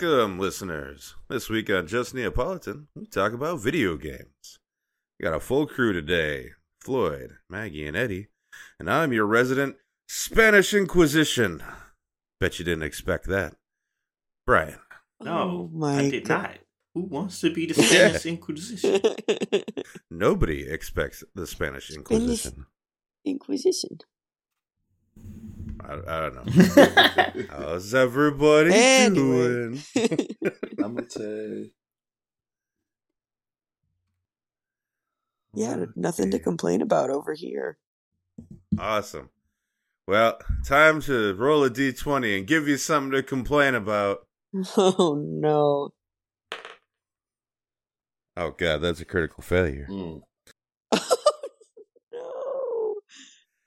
Welcome, listeners. This week on Just Neapolitan, we talk about video games. We got a full crew today Floyd, Maggie, and Eddie. And I'm your resident Spanish Inquisition. Bet you didn't expect that. Bryan. No, Oh my I did God. not. Who wants to be the Spanish Inquisition? Nobody expects the Spanish Inquisition. Inquisition. I, I don't know. How's everybody Anyway. doing? I'm gonna say yeah, nothing to complain about over here. Awesome. Well, time to roll a d20 and give you something to complain about. Oh no. Oh, God, that's a critical failure. mm, no.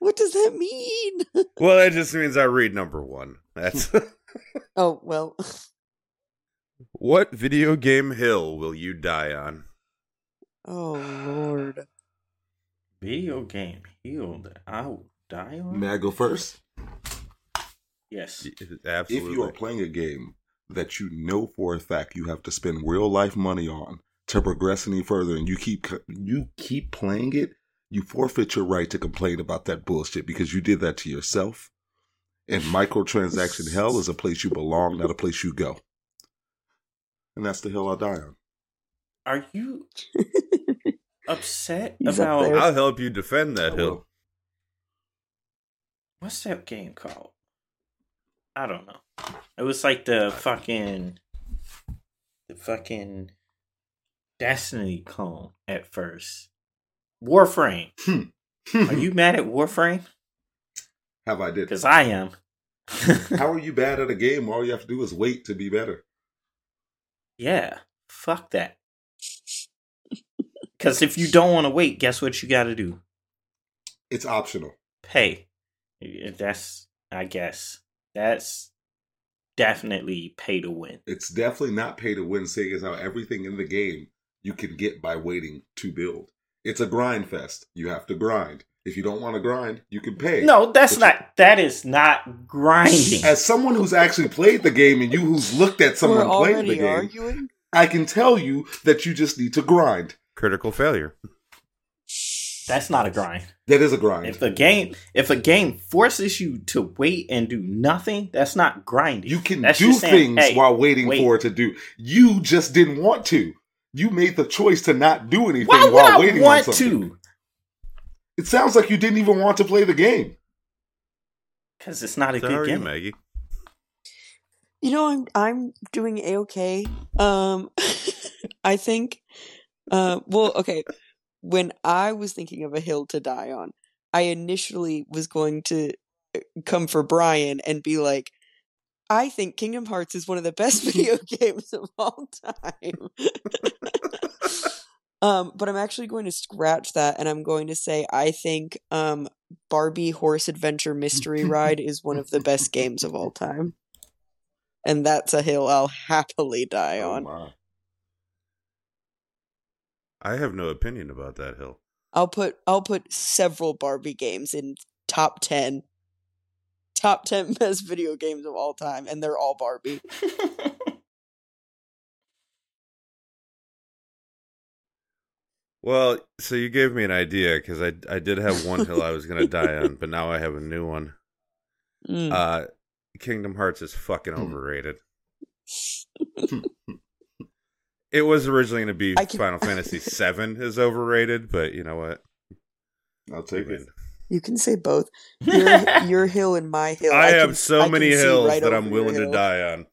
What does that mean? Well, that just means I read number one. That's Oh, well. what video game hill will you die on? Oh lord. Video game healed. I will die on. may I go first? Yes. Absolutely. If you are playing a game that you know for a fact you have to spend real life money on to progress any further, and you keep you keep playing it, you forfeit your right to complain about that bullshit because you did that to yourself. And microtransaction hell is a place you belong, not a place you go. And that's the hill I'll die on. Are you upset He's about there. I'll help you defend that I hill. will. what's that game called? I don't know. It was like the fucking the fucking Destiny clone at first. Warframe. Hmm. Are you mad at Warframe? Have I did? Because I am. How are you bad at a game? All you have to do is wait to be better. yeah. Fuck that. Because if you don't want to wait, guess what you got to do? It's optional. Pay. That's, I guess, that's definitely pay to win. It's definitely not pay to win, seeing as how everything in the game you can get by waiting to build. It's a grind fest. You have to grind. If you don't want to grind, you can pay. No, that's But not. That is not grinding. As someone who's actually played the game and you who's looked at someone We're playing the game, arguing? I can tell you that you just need to grind. Critical failure. That's not a grind. That is a grind. If a game, if a game forces you to wait and do nothing, that's not grinding. you can That's do just saying, things hey, while waiting wait. for it to do. You just didn't want to. You made the choice to not do anything Why would while I waiting want on something. to? It sounds like you didn't even want to play the game. Because it's not a So how good game. Maggie? You know, I'm I'm doing a okay. Um, I think. Uh, well, okay. When I was thinking of a hill to die on, I initially was going to uh, come for Bryan and be like, I think Kingdom Hearts is one of the best video games of all time. um, but I'm actually going to scratch that and I'm going to say I think um, Barbie Horse Adventure Mystery Ride is one of the best games of all time. And that's a hill I'll happily die Oh, on. my. I have no opinion about that hill. I'll put I'll put several Barbie games in top 10 top 10 best video games of all time and they're all Barbie. Well, so you gave me an idea because I I did have one hill I was gonna die on, but now I have a new one. Mm. Uh, Kingdom Hearts is fucking Hmm. overrated. It was originally going to be I can- Final Fantasy VII is overrated, but you know what? I'll take it. You can say both. Your your hill and my hill. I, have can- so I many hills right that I'm willing to die on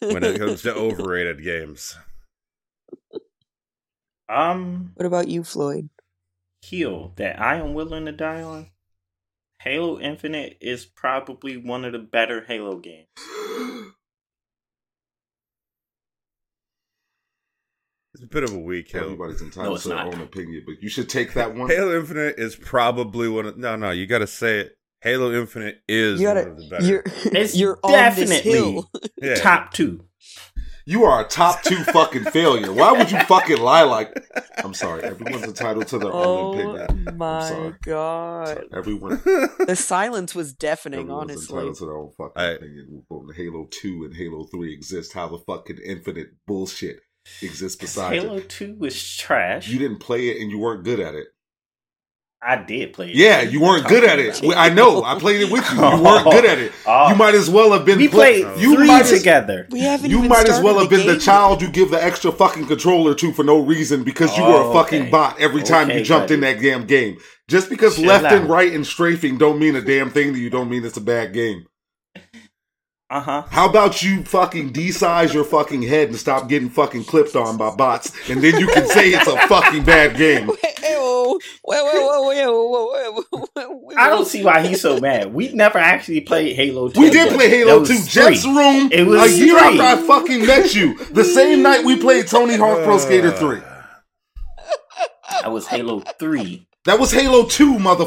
when it comes to overrated games. um, What about you, Floyd? hill that I am willing to die on. Halo Infinite is probably one of the better Halo games. It's a bit of a weak hill. Everybody's entitled it's to their own opinion, but you should take that one. Halo Infinite is probably one of no, no. You got to say it. Halo Infinite is You gotta of the better. you're It's you're on this definitely hill. yeah. Top two. You are a top two fucking failure. Why would you fucking lie like? I'm sorry. Everyone's entitled to their own oh opinion. I'm my sorry. god. Everyone, The silence was deafening, everyone's honestly. entitled to their own fucking I- opinion. When Halo Two and Halo Three exist, how the fucking infinite bullshit exists beside Halo it. Two was trash. You didn't play it and you weren't good at it. I did play it. Yeah, you weren't good at it. I know. I played it with you. You weren't good at it. Oh. You might as well have been. We play- played You three might as- together. We haven't You even might as well have been the game child you give the extra fucking controller to for no reason because you were a Oh, fucking okay. bot every time you Okay, jumped in that damn game. Just because Chill left and right and strafing don't mean a damn thing to you, don't mean it's a bad game. Uh huh. How about you fucking de-size your fucking head and stop getting fucking clipped on by bots, and then you can say it's a fucking bad game. I don't see why he's so mad. We never actually played Halo 2. We did play Halo 2 free. Jets Room It a was year free. after I fucking met you. The same night we played Tony Hawk Pro Skater 3. That was Halo 3. That was Halo 2, mother.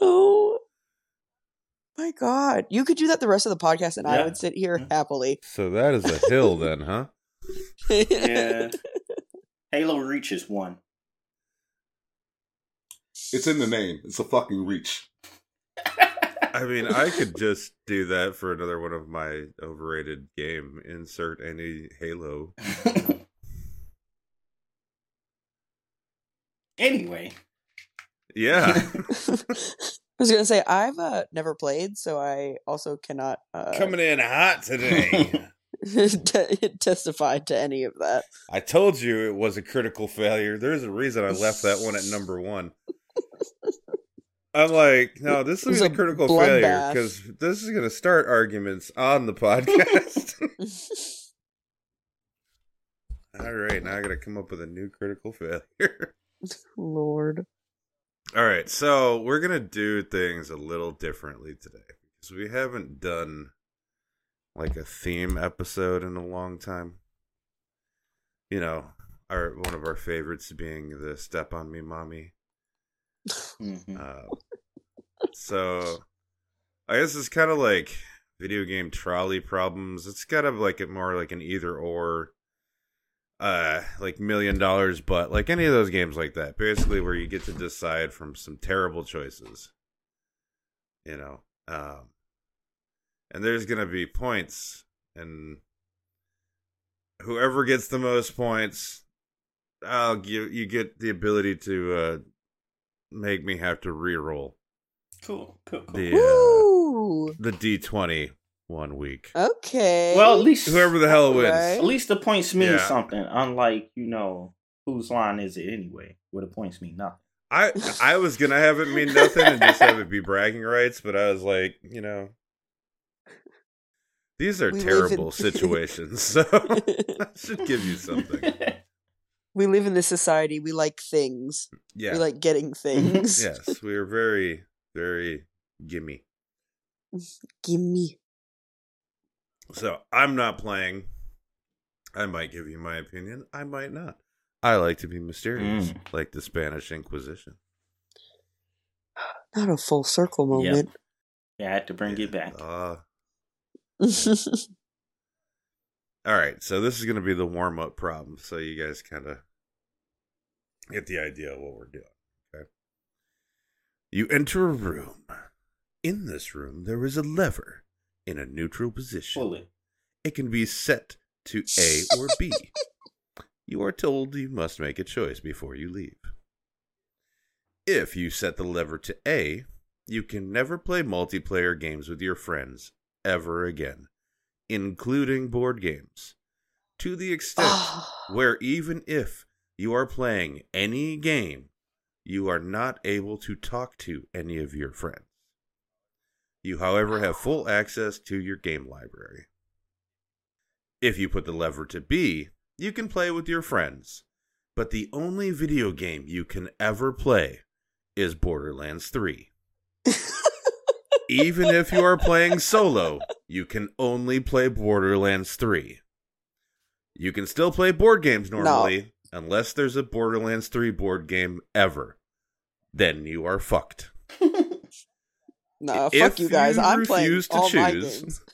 Oh my god. You could do that the rest of the podcast and I would sit here Yeah. happily. So that is a hill then, huh? Yeah. Halo Reach is one. It's in the name. It's a fucking reach. I mean, I could just do that for another one of my overrated game. Insert any Halo. anyway, Yeah. I was gonna say I've uh, never played, so I also cannot uh, Coming in hot today. te- testify to any of that. I told you it was a critical failure. There's a reason I left that one at number one. I'm like, no, this is a a critical failure because this is going to start arguments on the podcast. All right, now I got to come up with a new critical failure. Lord. All right, so we're to do things a little differently today because we haven't done like a theme episode in a long time. You know, our one of our favorites being the Step on Me Mommy. mhm. Uh, so I guess it's kind of like video game trolley problems. It's kind of like it more like an either or, uh, like million dollars, but like any of those games like that, basically where you get to decide from some terrible choices. You know, um, and there's gonna be points, and whoever gets the most points, I'll give you get the ability to uh make me have to re-roll cool, cool, cool. the uh, the D twenty one week. Okay. well, at least Whoever the hell wins. Alright. at least the points mean Yeah. something. Unlike you know whose line is it anyway? Where the points mean nothing. I I was gonna have it mean nothing and just have it be bragging rights, but I was like, you know, these are We terrible in- situations, so I should give you something. we live in this society. We like things. Yeah. We like getting mm-hmm. things. yes, we are very very gimme. Gimme. So I'm not playing. I might give you my opinion. I might not. I like to be mysterious, Mm. like the Spanish Inquisition. Not a full circle moment. yeah, I had to bring it back. Uh, all right, so this is going to be the warm up problem, so you guys kind of get the idea of what we're doing. Okay. You enter a room. In this room, there is a lever in a neutral position. Pull it. Can be set to A or B. You are told you must make a choice before you leave. If you set the lever to A, you can never play multiplayer games with your friends ever again, including board games. To the extent where even if you are playing any game, you are not able to talk to any of your friends. You, however, have full access to your game library. If you put the lever to B, you can play with your friends, but the only video game you can ever play is Borderlands 3. Even if you are playing solo, you can only play Borderlands 3. You can still play board games normally, unless there's a Borderlands 3 board game ever. Then you are fucked. Nah, If fuck you guys. you I'm playing refuse to all my choose- games.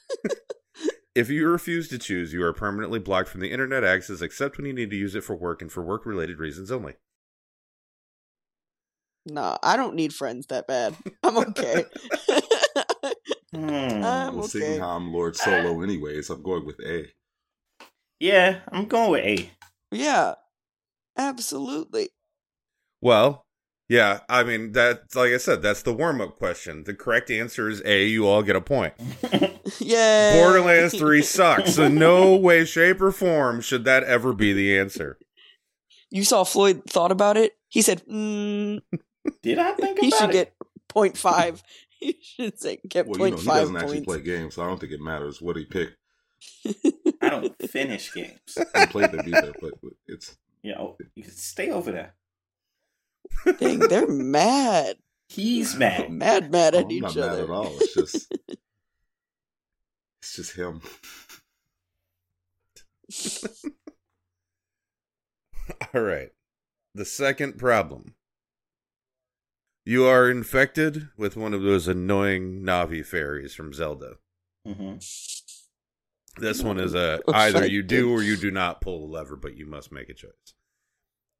If you refuse to choose, you are permanently blocked from the internet access except when you need to use it for work and for work related reasons only. Nah, I don't need friends that bad. I'm okay. Hmm. I'm Well, okay. seeing how I'm Lord Solo, anyways, I'm going with A. Yeah, I'm going with A. yeah, absolutely. Well, yeah, I mean that's like I said, that's the warm up question. The correct answer is A, you all get a point. Yeah. Borderlands 3 sucks. In no way, shape, or form should that ever be the answer. You saw Floyd thought about it. He said, mm, Did I think he about should it? get 0.5. He should say get Well, you know, 0.5 he doesn't actually play games, so I don't think it matters what he picked. I don't finish games. I don't play them either, but it's You know, you can stay over there. Dang, they're mad. He's mad. Mad, mad at I'm each not mad at all. It's just it's just him. All right. The second problem. You are infected with one of those annoying Navi fairies from Zelda. hmm This one is a either you do or you do not pull the lever, but you must make a choice.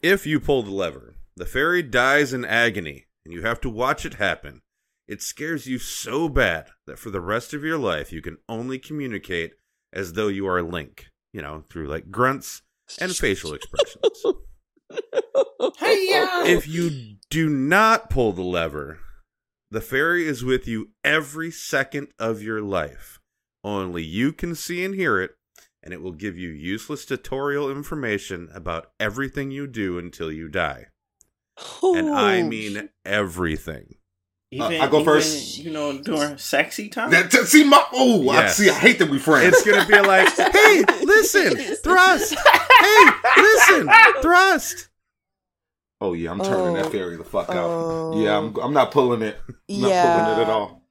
If you pull the lever, the fairy dies in agony, and you have to watch it happen. It scares you so bad that for the rest of your life you can only communicate as though you are a Link, you know, through like grunts and facial expressions. if you do not pull the lever, the fairy is with you every second of your life. Only you can see and hear it, and it will give you useless tutorial information about everything you do until you die. And I Oh, mean everything. Even, uh, I go even, first. You know, during sexy time. That, that- see my oh, Yes. I see. I hate that we friends. It's gonna be like, hey, listen, thrust. Hey, listen, thrust. oh yeah, I'm turning Oh. that fairy the fuck out. Oh. Yeah, I'm. I'm not pulling it. I'm not pulling it at all.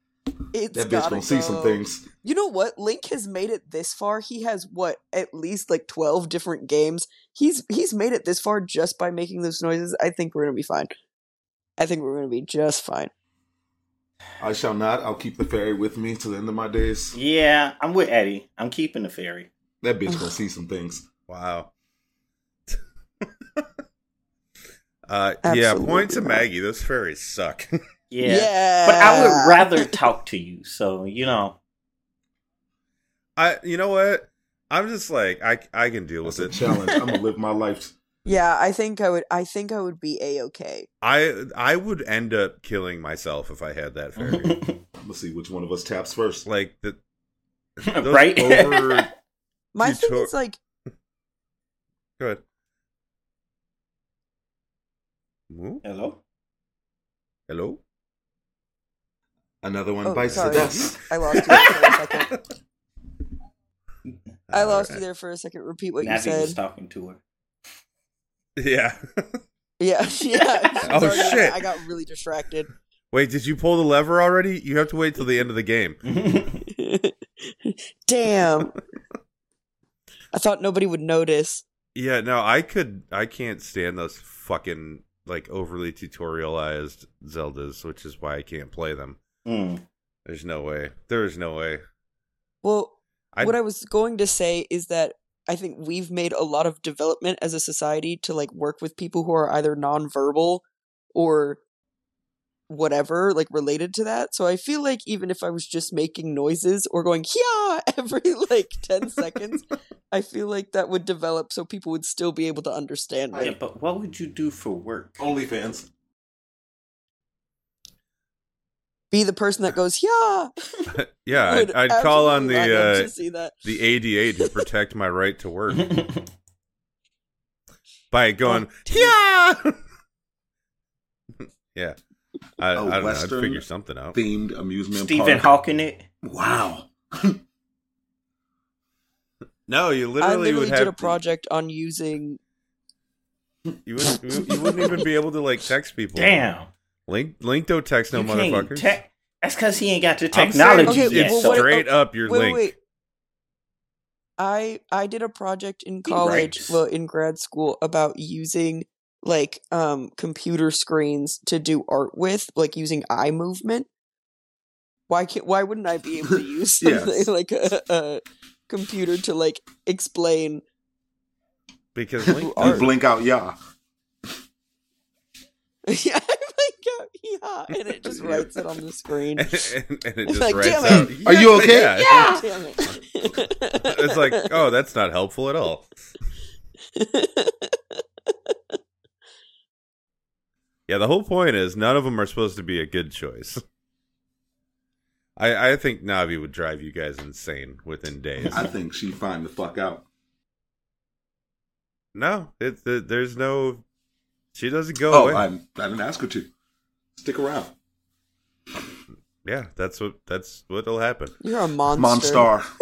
It's That bitch gotta gonna see some things. You know what? Link has made it this far. He has what at least like twelve different games. He's he's made it this far just by making those noises. I think we're gonna be fine. I think we're gonna be just fine. I shall not. I'll keep the fairy with me to the end of my days. yeah, I'm with Eddie. I'm keeping the fairy. That bitch gonna see some things. Wow. uh, yeah, Absolutely point to. Maggie. Those fairies suck. Yeah. But I would rather talk to you. So, you know. I, you know what? I'm just like I, I can deal with That's it. challenge. I'm gonna live my life. Yeah, I think I would. I think I would be a okay. I, I would end up killing myself if I had that fairy. Let's see which one of us taps first. like the right? over- My Tutor- thing is like, Go ahead. Hello? Hello. Another one oh, bites sorry, the dust. I lost you there for a second. I All lost right. you there for a second. Repeat what you Navi was talking to her. Yeah. Yeah, yeah. Oh, Sorry, I- shit. I got really distracted. Wait, did you pull the lever already? You have to wait till the end of the game. Damn. I thought nobody would notice. Yeah, no, I could. I can't stand those fucking like overly tutorialized Zeldas, which is why I can't play them. Mm. There's no way. There is no way. Well, I- what I was going to say is that I think we've made a lot of development as a society to like work with people who are either nonverbal or whatever, like related to that. So I feel like even if I was just making noises or going yeah every like 10 seconds, I feel like that would develop so people would still be able to understand Yeah, me. but what would you do for work? OnlyFans. Be the person that goes yeah. Yeah, I'd, Would I'd call on the uh, to see that. the ADA to protect my right to work by going Oh, yeah. yeah, I, A I don't know. I'd figure something out. Themed amusement Stephen. Hawking it. Wow. No, you I literally, literally would have a project on using You wouldn't, you you wouldn't even be able to like text people. Damn. Link, Link don't text no You motherfuckers. te- That's because he ain't got the I'm saying technology Okay, it's yet. well, so straight up your wait, link. wait, wait. I I did a project in college, well, in grad school, about using like um computer screens to do art with, like using eye movement. Why can't? Why wouldn't I be able to use Yes. like a, a computer to like explain? Because Link, You blink out, yeah. yeah, I'm like, yeah, and it just writes it on the screen. and, and it It's just like, writes damn out. it. Are you okay? Yeah. Damn it. It's like, oh, that's not helpful at all. Yeah, the whole point is none of them are supposed to be a good choice. I I think Navi would drive you guys insane within days. I think she'd find the fuck out. No, it, it there's no. She doesn't go Oh, away. I, I didn't ask her to. Stick around. yeah, that's what that's what'll happen. You're a monster. Monstar.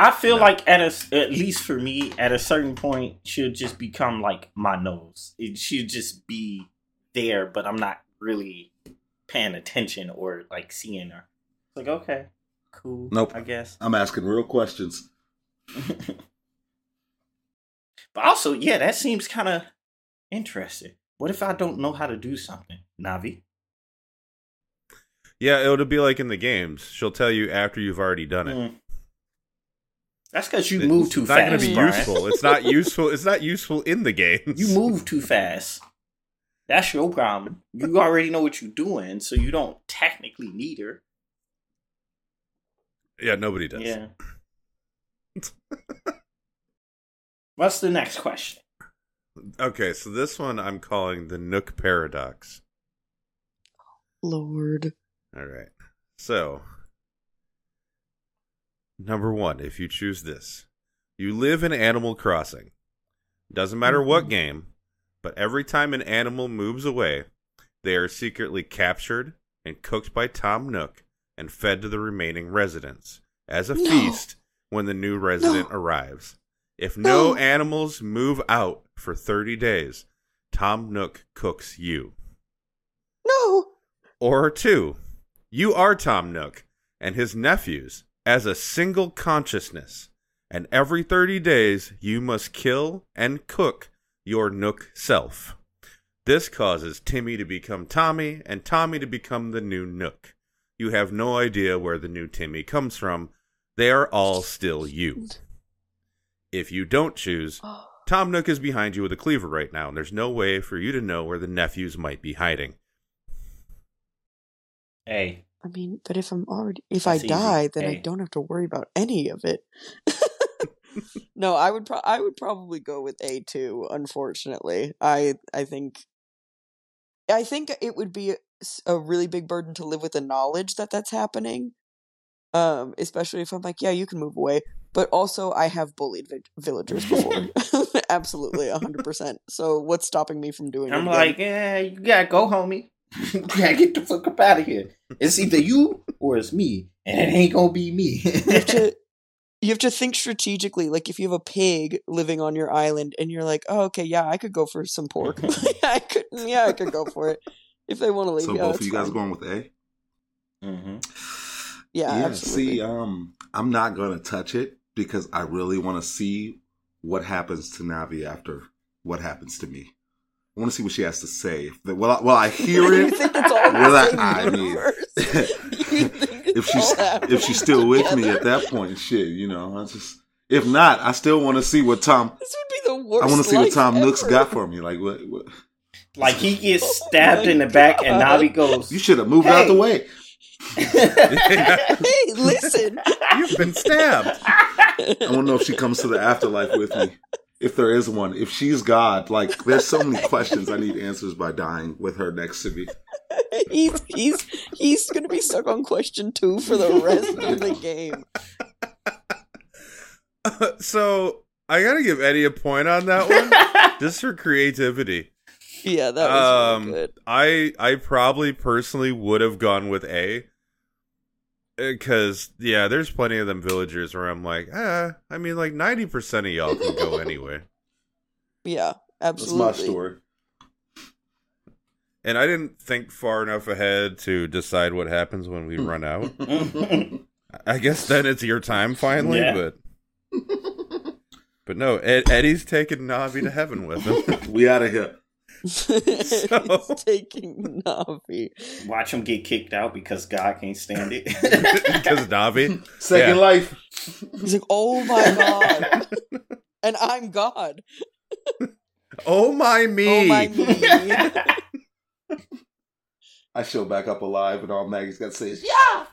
I feel No. like at a s- at least for me, at a certain point, she'll just become like my nose. It should just be there, but I'm not really paying attention or like seeing her. It's like okay, cool. Nope. I guess. I'm asking real questions. But also, yeah, that seems kind of interesting. What if I don't know how to do something, Navi? Yeah, it'll be like in the games. She'll tell you after you've already done it. Mm. That's because you It's move too fast. not fast. gonna be useful. It's not useful. It's not useful in the games. You move too fast. That's your problem. You already know what you're doing, so you don't technically need her. Yeah, nobody does. Yeah. What's the next question? Okay, so this one I'm calling the Nook paradox. Lord. All right. So, number one, if you choose this, you live in Animal Crossing. Doesn't matter what Mhm. game, but every time an animal moves away, they are secretly captured and cooked by Tom Nook and fed to the remaining residents as a No. feast when the new resident No. arrives. If no, No. animals move out for 30 days, Tom Nook cooks you. No. Or two, you are Tom Nook and his nephews as a single consciousness, and every 30 days you must kill and cook your Nook self. This causes Timmy to become Tommy and Tommy to become the new Nook. You have no idea where the new Timmy comes from. They are all still you. If you don't choose, Tom Nook is behind you with a cleaver right now, and there's no way for you to know where the nephews might be hiding. Hey, I mean, but if I'm already if That's I easy. die, then I don't have to worry about any of it. no, I would pro- I would probably go with A two. Unfortunately, I I think I think it would be a really big burden to live with the knowledge that that's happening. Um, especially if I'm like, yeah, you can move away, but also I have bullied vi- villagers before, absolutely, hundred percent. So what's stopping me from doing it? I'm like, yeah, you gotta go, homie. you gotta get the fuck up out of here. It's either you or it's me, and it ain't gonna be me. you have to you have to think strategically like if you have a pig living on your island and you're like oh okay yeah i could go for some pork i could yeah i could go for it if they want to leave So yeah, both of that's you guys fine. going with A? hmm yeah, absolutely see, um, I'm not gonna touch it because I really want to see what happens to Navi after what happens to me. I want to see what she has to say. If the- Well, I, well, I hear it? you think it's all the Well, I- I mean, universe. You think it's if she's all if she's still with me at that point, shit, you know, I just if not, I still want to see what Tom. this would be the worst I want to see what life Tom Nooks got for me. Like what? what Like he gets Oh stabbed my in the back, and Navi goes. you should have moved out the way. Hey listen You've been stabbed. I want to know if she comes to the afterlife with me. If there is one, if she's God, like there's so many questions I need answers by dying with her next to me. he's he's he's gonna be stuck on question two for the rest of the game so I gotta give Eddie a point on that one, just for creativity. Yeah that was Um, really good I I probably personally would have gone with A, because yeah, there's plenty of them villagers where I'm like, ah, I mean, like ninety percent of y'all can go anyway, yeah That's absolutely my story. and I didn't think far enough ahead to decide what happens when we run out. I guess then it's your time finally, Yeah. but but no, Ed, Eddie's taking Navi to heaven with him. we out of here. He's taking Navi. Watch him get kicked out because God can't stand it. because Navi. Second Yeah. life. He's like, oh my god. and I'm God. Oh my oh me. Oh my me. I show back up alive, and all Maggie's got to say is, "Yeah."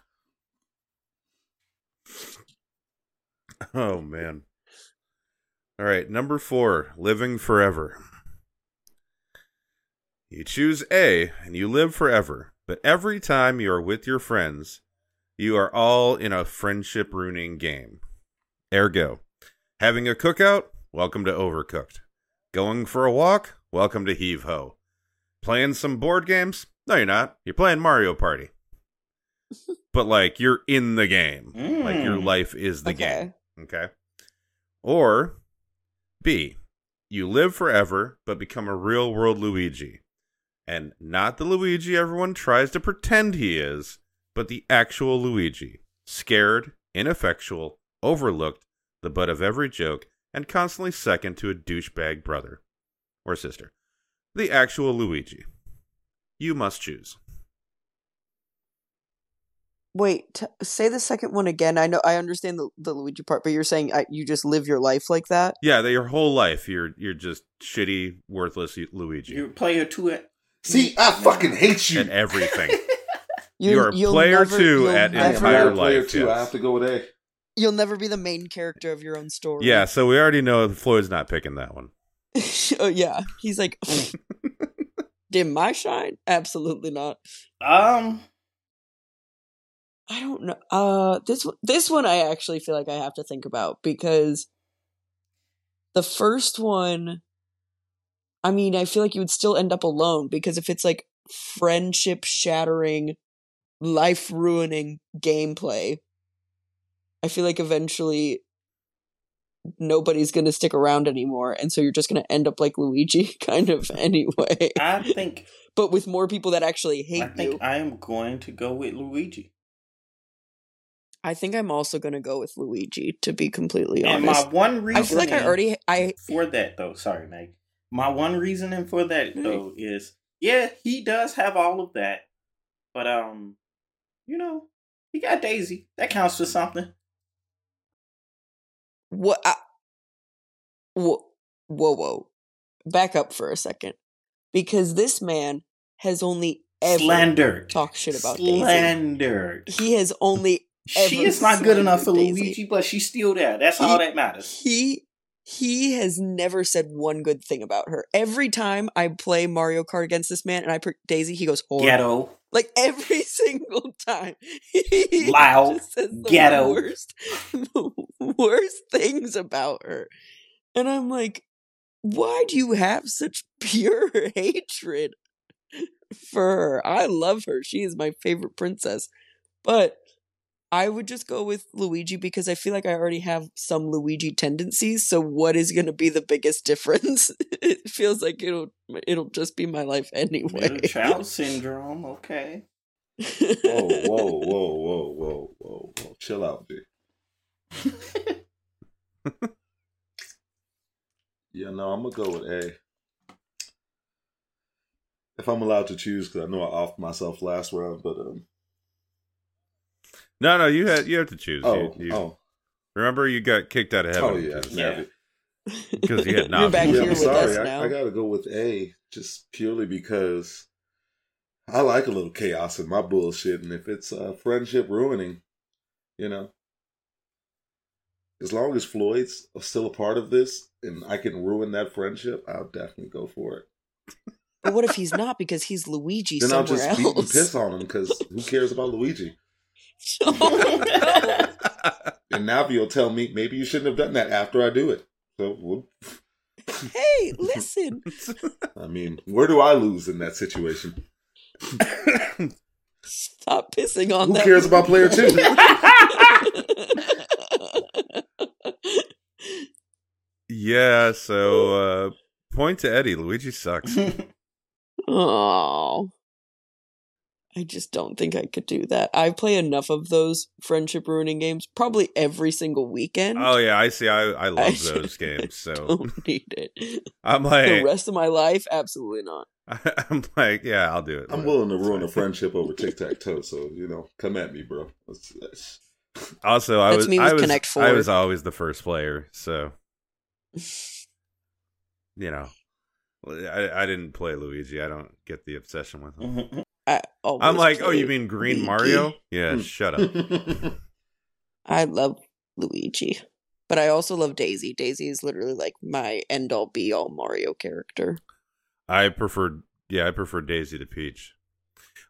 Oh man. All right, number 4, living forever. You choose A and you live forever, but every time you are with your friends, you are all in a friendship ruining game. Ergo, having a cookout, welcome to Overcooked. Going for a walk, welcome to Heave Ho. Playing some board games? No, you're not. You're playing Mario Party. but like you're in the game. Like your Mm. life is the game. okay. Okay. Or B, you live forever but become a real world Luigi. And not the Luigi everyone tries to pretend he is, but the actual Luigi. Scared, ineffectual, overlooked, the butt of every joke, and constantly second to a douchebag brother or sister. The actual Luigi. You must choose. Wait, t- say the second one again. I know I understand the, the Luigi part, but you're saying I, you just live your life like that? Yeah, that your whole life you're you're just shitty, worthless Luigi you player two at See, I fucking hate you. and everything. You, You're a player never- two at I entire not a player life, too. I have to go with A. You'll never be the main character of your own story. Yeah, so we already know Floyd's not picking that one. oh yeah. He's like, did my shine? Absolutely not. um I don't know. Uh, this this one I actually feel like I have to think about because the first one, I mean, I feel like you would still end up alone because if it's like friendship shattering, life ruining gameplay, I feel like eventually nobody's gonna stick around anymore, and so you're just gonna end up like Luigi, kind of anyway. I think but with more people that actually hate I think you. I am going to go with Luigi. I think I'm also gonna go with Luigi, to be completely And my honest. one reason I feel like I already I for that though, sorry, Meg. My one reasoning for that though is yeah, he does have all of that. But um, you know, he got Daisy. That counts for something. what I, whoa, whoa whoa back up for a second because this man has only ever Slandered. Talk shit about Daisy. Slandered. He has only She is not good enough for Daisy. Luigi, but she's still there. That's He- all that matters. he he has never said one good thing about her. Every time I play Mario Kart against this man and I pick Daisy, he goes whore. Ghetto. Like every single time, he Loud. just says the Ghetto. worst, the worst things about her, and I'm like, why do you have such pure hatred for her? I love her; she is my favorite princess, but I would just go with Luigi because I feel like I already have some Luigi tendencies. So, what is going to be the biggest difference? it feels like it'll it'll just be my life anyway. Middle child syndrome. Okay. Whoa, whoa, whoa, whoa, whoa, whoa, whoa. Chill out, dude. Yeah, no, I'm gonna go with A. If I'm allowed to choose, because I know I offed myself last round, but um, No, no, you had you have to choose. oh, you, you, oh, Remember, you got kicked out of heaven. oh yeah, because- Yeah. Because you had You're back yeah, here I'm with sorry. us I, now. I gotta go with A just purely because I like a little chaos in my bullshit, and if it's uh, friendship ruining, you know, as long as Floyd's still a part of this and I can ruin that friendship, I'll definitely go for it. But what if he's not because he's Luigi then I'll somewhere just beat and piss on him because who cares about Luigi? Oh, no. And Navi will tell me maybe you shouldn't have done that after I do it. So, well, hey, listen. I mean, where do I lose in that situation? Stop pissing on Who that. cares about player two? yeah, so uh, point to Eddie. Luigi sucks. oh. I just don't think I could do that. I play enough of those friendship ruining games, probably every single weekend. Oh yeah, I see. I I love I those games. So don't need it. I'm like the rest of my life, absolutely not. I'm like, yeah, I'll do it. I'm willing to ruin a friendship over tic tac toe. So you know, come at me, bro. Let's, let's... Also, I That's was me I with was Connect I was always the first player, so you know, I I didn't play Luigi. I don't get the obsession with him. I always I'm like, oh, you mean Green Luigi. Mario? Yeah, hmm. shut up. I love Luigi, but I also love Daisy. Daisy is literally like my end all be all Mario character. I prefer, yeah, I prefer Daisy to Peach.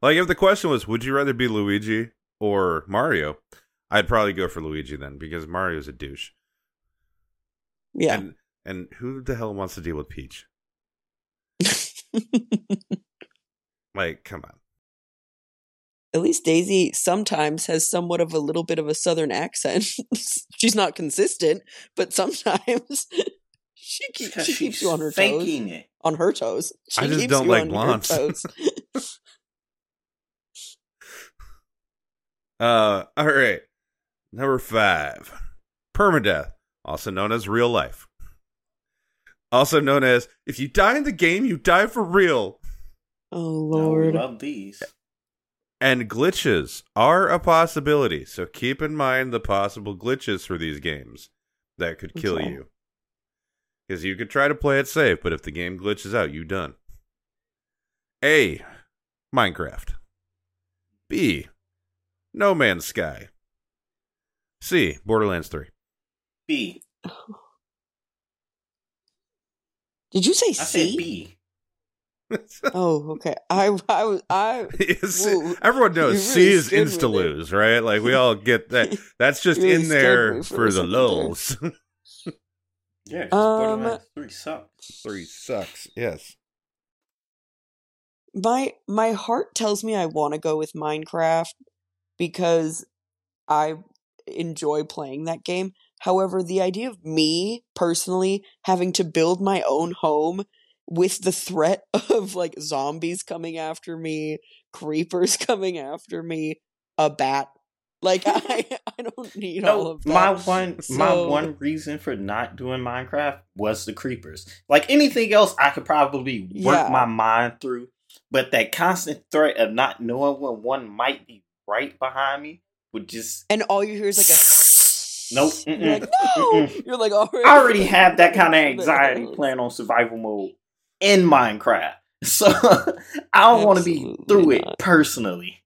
Like, if the question was, would you rather be Luigi or Mario? I'd probably go for Luigi then because Mario's a douche. Yeah. And and who the hell wants to deal with Peach? Like, come on. At least Daisy sometimes has somewhat of a little bit of a southern accent. She's not consistent, but sometimes she, keep, Because she keeps you on her toes. it. On her toes. She I just keeps don't you like on your blondes. toes. Uh, all right. Number five, permadeath, also known as real life. Also known as if you die in the game, you die for real. oh lord! I lord. love these. And glitches are a possibility, so keep in mind the possible glitches for these games that could kill Okay. you. Because you could try to play it safe, but if the game glitches out, you done. A. Minecraft. B. No Man's Sky. C. Borderlands 3. B. Did you say I said C? B. Oh, okay. I I I Whoa. everyone knows You C really is insta lose, right? Like we all get that. That's just really in there for for the second there. lulls. Yeah, 'cause Um, Borderlands 3 sucks. Three sucks. Yes. my my heart tells me I want to go with Minecraft because I enjoy playing that game. However, the idea of me personally having to build my own home with the threat of like zombies coming after me, creepers coming after me, a bat, like I I don't need all of that. my one my one reason for not doing Minecraft was the creepers. Like anything else, I could probably work Yeah. my mind through, but that constant threat of not knowing when one might be right behind me would just and all you hear is like a Nope, You're like, no. mm-mm. You're like already. I already have that kind of anxiety playing on survival mode in Minecraft, so I don't want to be through it personally.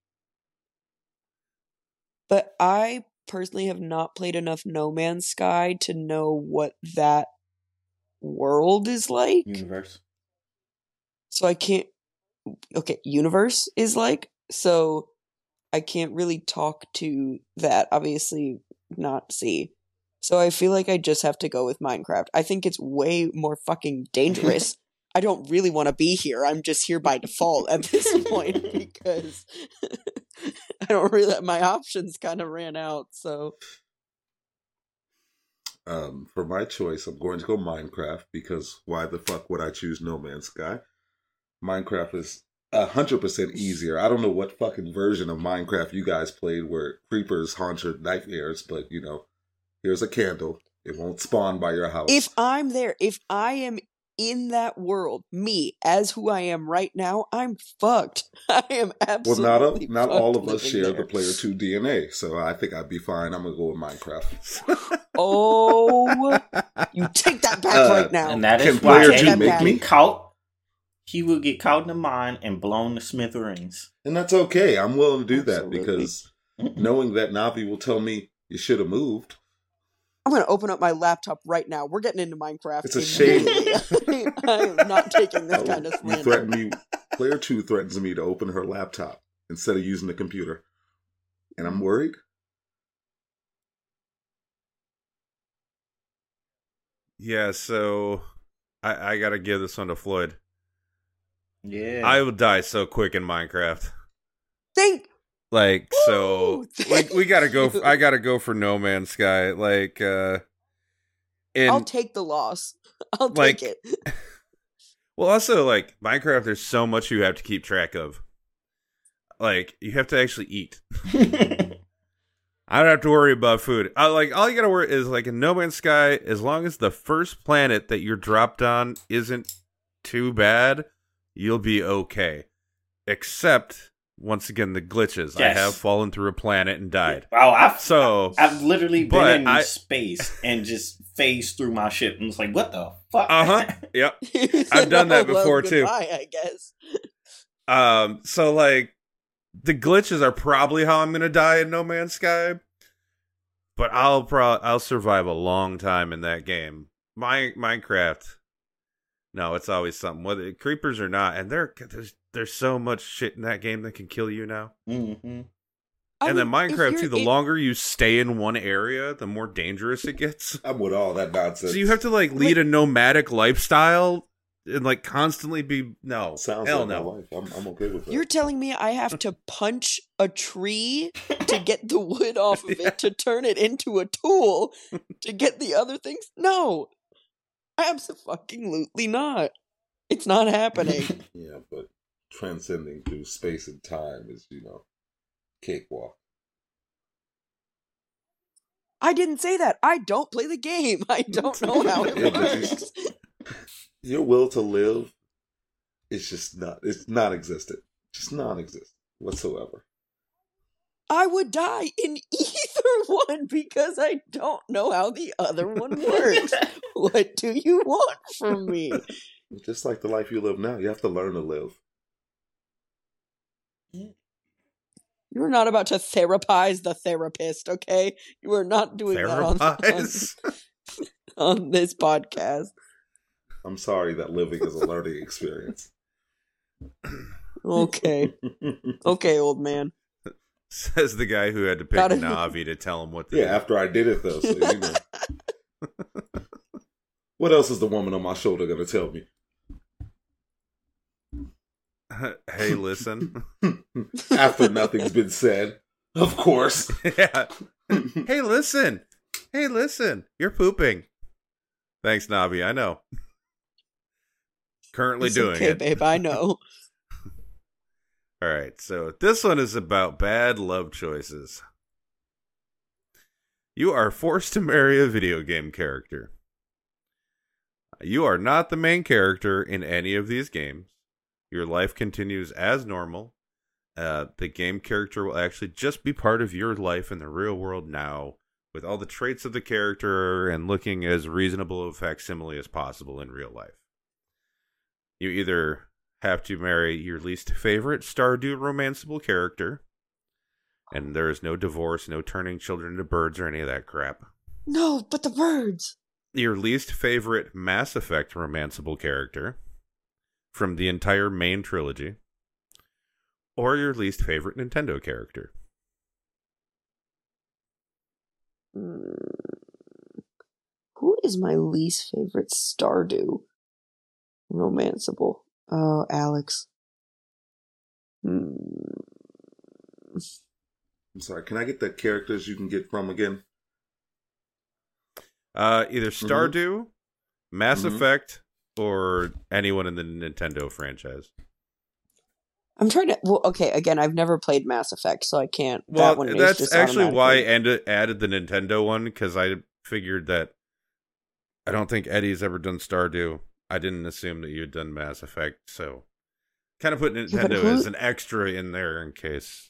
But I personally have not played enough No Man's Sky to know what that world is like. Universe. So I can't. Okay, universe is like. So I can't really talk to that. Obviously, not see. So I feel like I just have to go with Minecraft. I think it's way more fucking dangerous. I don't really want to be here. I'm just here by default at this point because I don't really. My options kind of ran out. So Um, for my choice, I'm going to go Minecraft because why the fuck would I choose No Man's Sky? Minecraft is a hundred percent easier. I don't know what fucking version of Minecraft you guys played where creepers haunt your nightmares, but you know, here's a candle. It won't spawn by your house. if I'm there, if I am in that world, me as who I am right now, I'm fucked. I am absolutely well, absolutely. not a, not all of us share there. the player two DNA, so I think I'd be fine. I'm gonna go with Minecraft. Oh, you take that back Uh, right now. And that is Can why player he two will make get me? caught. He will get caught in the mine and blown to smithereens. and that's okay. I'm willing to do that because Mm-mm. knowing that Navi will tell me you should have moved. I'm gonna open up my laptop right now. We're getting into Minecraft. It's a shame. immediately. I am not taking this Oh, kind of you threaten me. Player two threatens me to open her laptop instead of using the computer, and I'm worried. Yeah, so I, I gotta give this one to Floyd. Yeah. I will die so quick in Minecraft. Think. Like so, like we gotta go. For, I gotta go for No Man's Sky. Like, uh, and I'll take the loss. I'll like, take it. well, also like Minecraft. There's so much you have to keep track of. like you have to actually eat. I don't have to worry about food. I like all you gotta worry is like in No Man's Sky, as long as the first planet that you're dropped on isn't too bad, you'll be okay. Except once again the glitches. I have fallen through a planet and died. Wow, I've So I've literally been in I- space and just phased through my ship and it's like, what the fuck? Uh huh. Yep. I've done that "Oh, well, before, too." I guess. Um, so like the glitches are probably how I'm gonna die in No Man's Sky, but I'll pro I'll survive a long time in that game. My Minecraft, no, it's always something. Whether creepers or not, and there there's there's so much shit in that game that can kill you now. hmm I and then mean, if Minecraft too. The in- longer you stay in one area, the more dangerous it gets. I'm with all that nonsense. So you have to like lead a nomadic lifestyle and like constantly be no Sounds hell like no. my life. I'm, I'm okay with that. You're telling me I have to punch a tree to get the wood off of Yeah. it to turn it into a tool to get the other things? No, absolutely not. It's not happening. yeah, but transcending through space and time is, you know, cakewalk. I didn't say that. I don't play the game. I don't know how it Yeah, works. Your will to live is just not, it's non existent. Just non existent whatsoever. I would die in either one because I don't know how the other one works. what do you want from me? Just like the life you live now, you have to learn to live. You're not about to therapize the therapist, okay? You are not doing that on, on, on this podcast. I'm sorry that living is a learning experience. Okay. Okay, old man. Says the guy who had to pick Gotta- Navi to tell him what to Yeah, do. after I did it though, so you know. what else is the woman on my shoulder gonna tell me? hey, listen. After nothing's been said, of course. yeah. Hey, listen. Hey, listen. You're pooping. Thanks, Navi. I know. Currently It's doing okay, it. babe. I know. All right, so this one is about bad love choices. You are forced to marry a video game character. You are not the main character in any of these games. Your life continues as normal. Uh, the game character will actually just be part of your life in the real world now, with all the traits of the character and looking as reasonable a facsimile as possible in real life. You either have to marry your least favorite Stardew romanceable character, and there is no divorce, no turning children into birds or any of that crap. No, but the birds. Your least favorite Mass Effect romanceable character from the entire main trilogy, or your least favorite Nintendo character. Mm. Who is my least favorite Stardew? Romanceable. Oh, Alex. Hmm. I'm sorry, can I get the characters you can get from again? Uh, either Mhm. Stardew, Mass Mhm. Effect, or anyone in the Nintendo franchise. I'm trying to. Well, okay. Again, I've never played Mass Effect, so I can't. Well, that one is that's just actually why I ended, added the Nintendo one because I figured that I don't think Eddie's ever done Stardew. I didn't assume that you had done Mass Effect, so kind of put but Nintendo who- as an extra in there in case.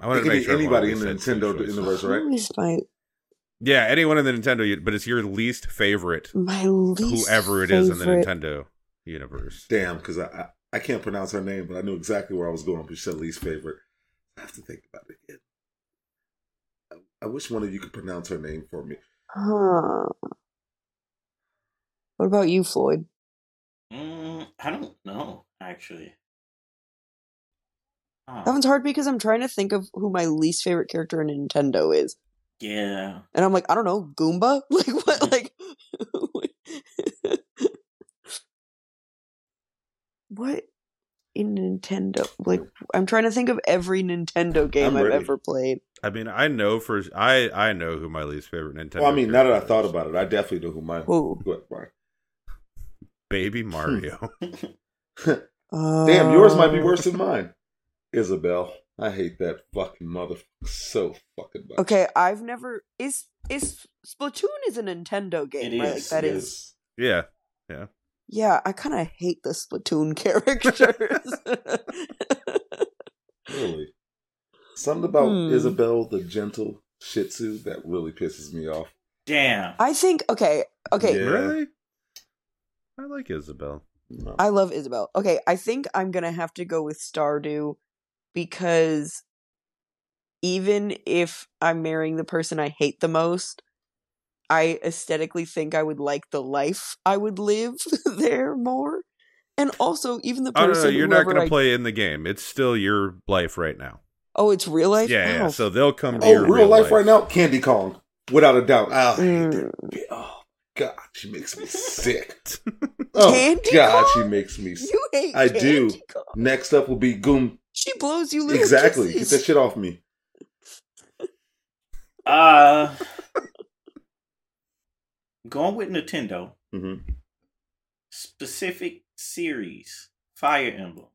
I want to could make be sure anybody in the always said two Nintendo universe, right? Who is my Yeah, anyone in the Nintendo, u- but it's your least favorite, my least whoever it is in the Nintendo universe. Damn, because I, I I can't pronounce her name, but I knew exactly where I was going. But she said least favorite. I have to think about it again. I, I wish one of you could pronounce her name for me. Huh. What about you, Floyd? Mm, I don't know, actually. Huh. That one's hard because I'm trying to think of who my least favorite character in Nintendo is, Yeah. and I'm like, I don't know, Goomba. Like what? Like what in Nintendo? Like I'm trying to think of every Nintendo game I'm I've ever played. I mean, I know for I I know who my least favorite Nintendo. Well, I mean, now that I thought about it, I definitely know who my. Who? Go ahead, Bryan. Baby Mario. Uh, Damn, yours might be worse than mine. Isabel. I hate that fucking motherfucker so fucking much. Okay, I've never is is Splatoon is a Nintendo game, It right? Like is, that it is. Yeah. Yeah, I kind of hate the Splatoon characters. Really. Something about Hmm. Isabel the gentle Shih Tzu that really pisses me off. Damn. I think okay, okay. Yeah. Really? I like Isabel. No. I love Isabel. Okay, I think I'm gonna have to go with Stardew because even if I'm marrying the person I hate the most, I aesthetically think I would like the life I would live there more. And also, even the Oh person no, no, you're not going to I- play in the game. It's still your life right now. Oh, it's real life. Yeah, yeah. Oh, So they'll come to oh, your real, life, right now, Candy Kong, without a doubt. Oh, Mm. Oh God, she makes me sick. Oh Candy God, Kong? she makes me. you hate. I do. Candy Kong. Next up will be Goom. She blows you little Exactly, get that shit off me. Uh going with Nintendo. hmm Specific series. Fire Emblem.